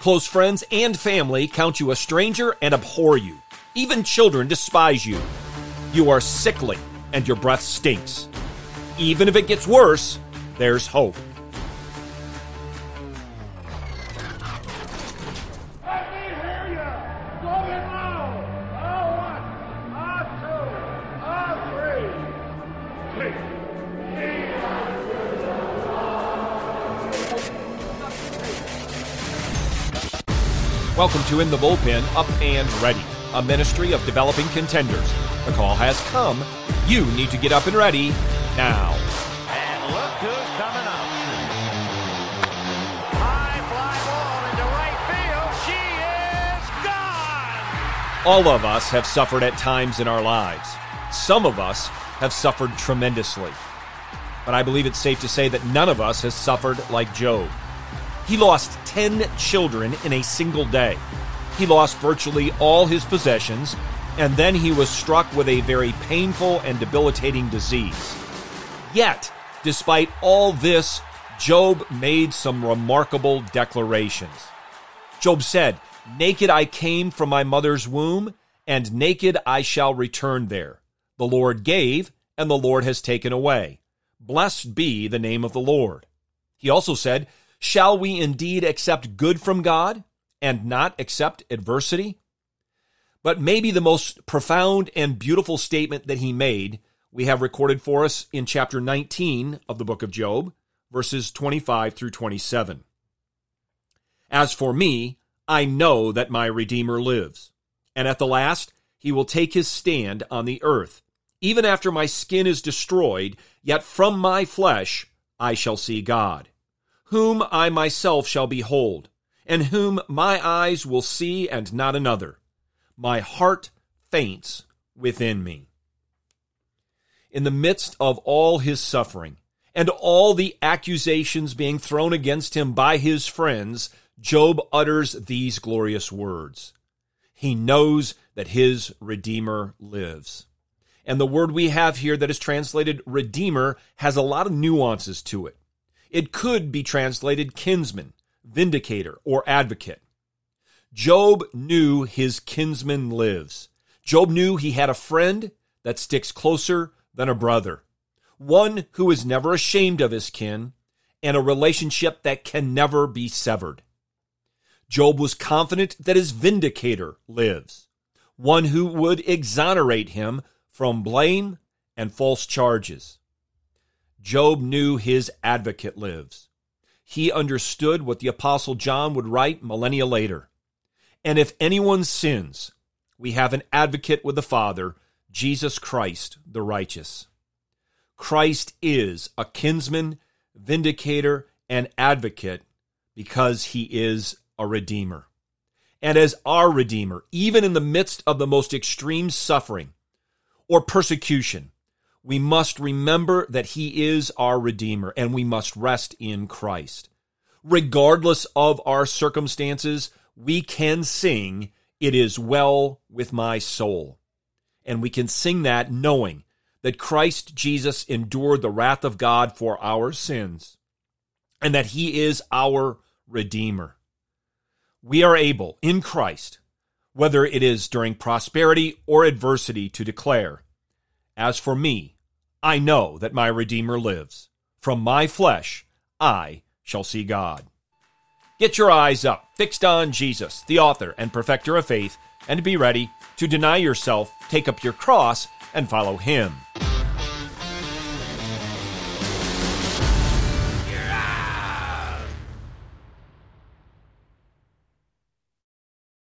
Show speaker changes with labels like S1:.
S1: Close friends and family count you a stranger and abhor you. Even children despise you. You are sickly and your breath stinks. Even if it gets worse, there's hope. Welcome to In the Bullpen Up and Ready, a ministry of developing contenders. The call has come. You need to get up and ready now.
S2: And look who's coming up. High fly ball into right field. She is gone.
S1: All of us have suffered at times in our lives. Some of us have suffered tremendously. But I believe it's safe to say that none of us has suffered like Job. He lost 10 children in a single day. He lost virtually all his possessions, and then he was struck with a very painful and debilitating disease. Yet, despite all this, Job made some remarkable declarations. Job said, Naked I came from my mother's womb, and naked I shall return there. The Lord gave, and the Lord has taken away. Blessed be the name of the Lord. He also said, Shall we indeed accept good from God and not accept adversity? But maybe the most profound and beautiful statement that he made, we have recorded for us in chapter 19 of the book of Job, verses 25 through 27. As for me, I know that my Redeemer lives, and at the last he will take his stand on the earth. Even after my skin is destroyed, yet from my flesh I shall see God, whom I myself shall behold, and whom my eyes will see and not another. My heart faints within me. In the midst of all his suffering and all the accusations being thrown against him by his friends, Job utters these glorious words. He knows that his Redeemer lives. And the word we have here that is translated Redeemer has a lot of nuances to it. It could be translated kinsman, vindicator, or advocate. Job knew his kinsman lives. Job knew he had a friend that sticks closer than a brother, one who is never ashamed of his kin, and a relationship that can never be severed. Job was confident that his vindicator lives, one who would exonerate him from blame and false charges. Job knew his advocate lives. He understood what the Apostle John would write millennia later. And if anyone sins, we have an advocate with the Father, Jesus Christ the righteous. Christ is a kinsman, vindicator, and advocate because he is a redeemer. And as our redeemer, even in the midst of the most extreme suffering or persecution, we must remember that he is our redeemer and we must rest in Christ. Regardless of our circumstances, we can sing, It is well with my soul. And we can sing that knowing that Christ Jesus endured the wrath of God for our sins and that he is our Redeemer. We are able in Christ, whether it is during prosperity or adversity, to declare, As for me, I know that my Redeemer lives. From my flesh, I shall see God. Get your eyes up, fixed on Jesus, the author and perfecter of faith, and be ready to deny yourself, take up your cross, and follow him.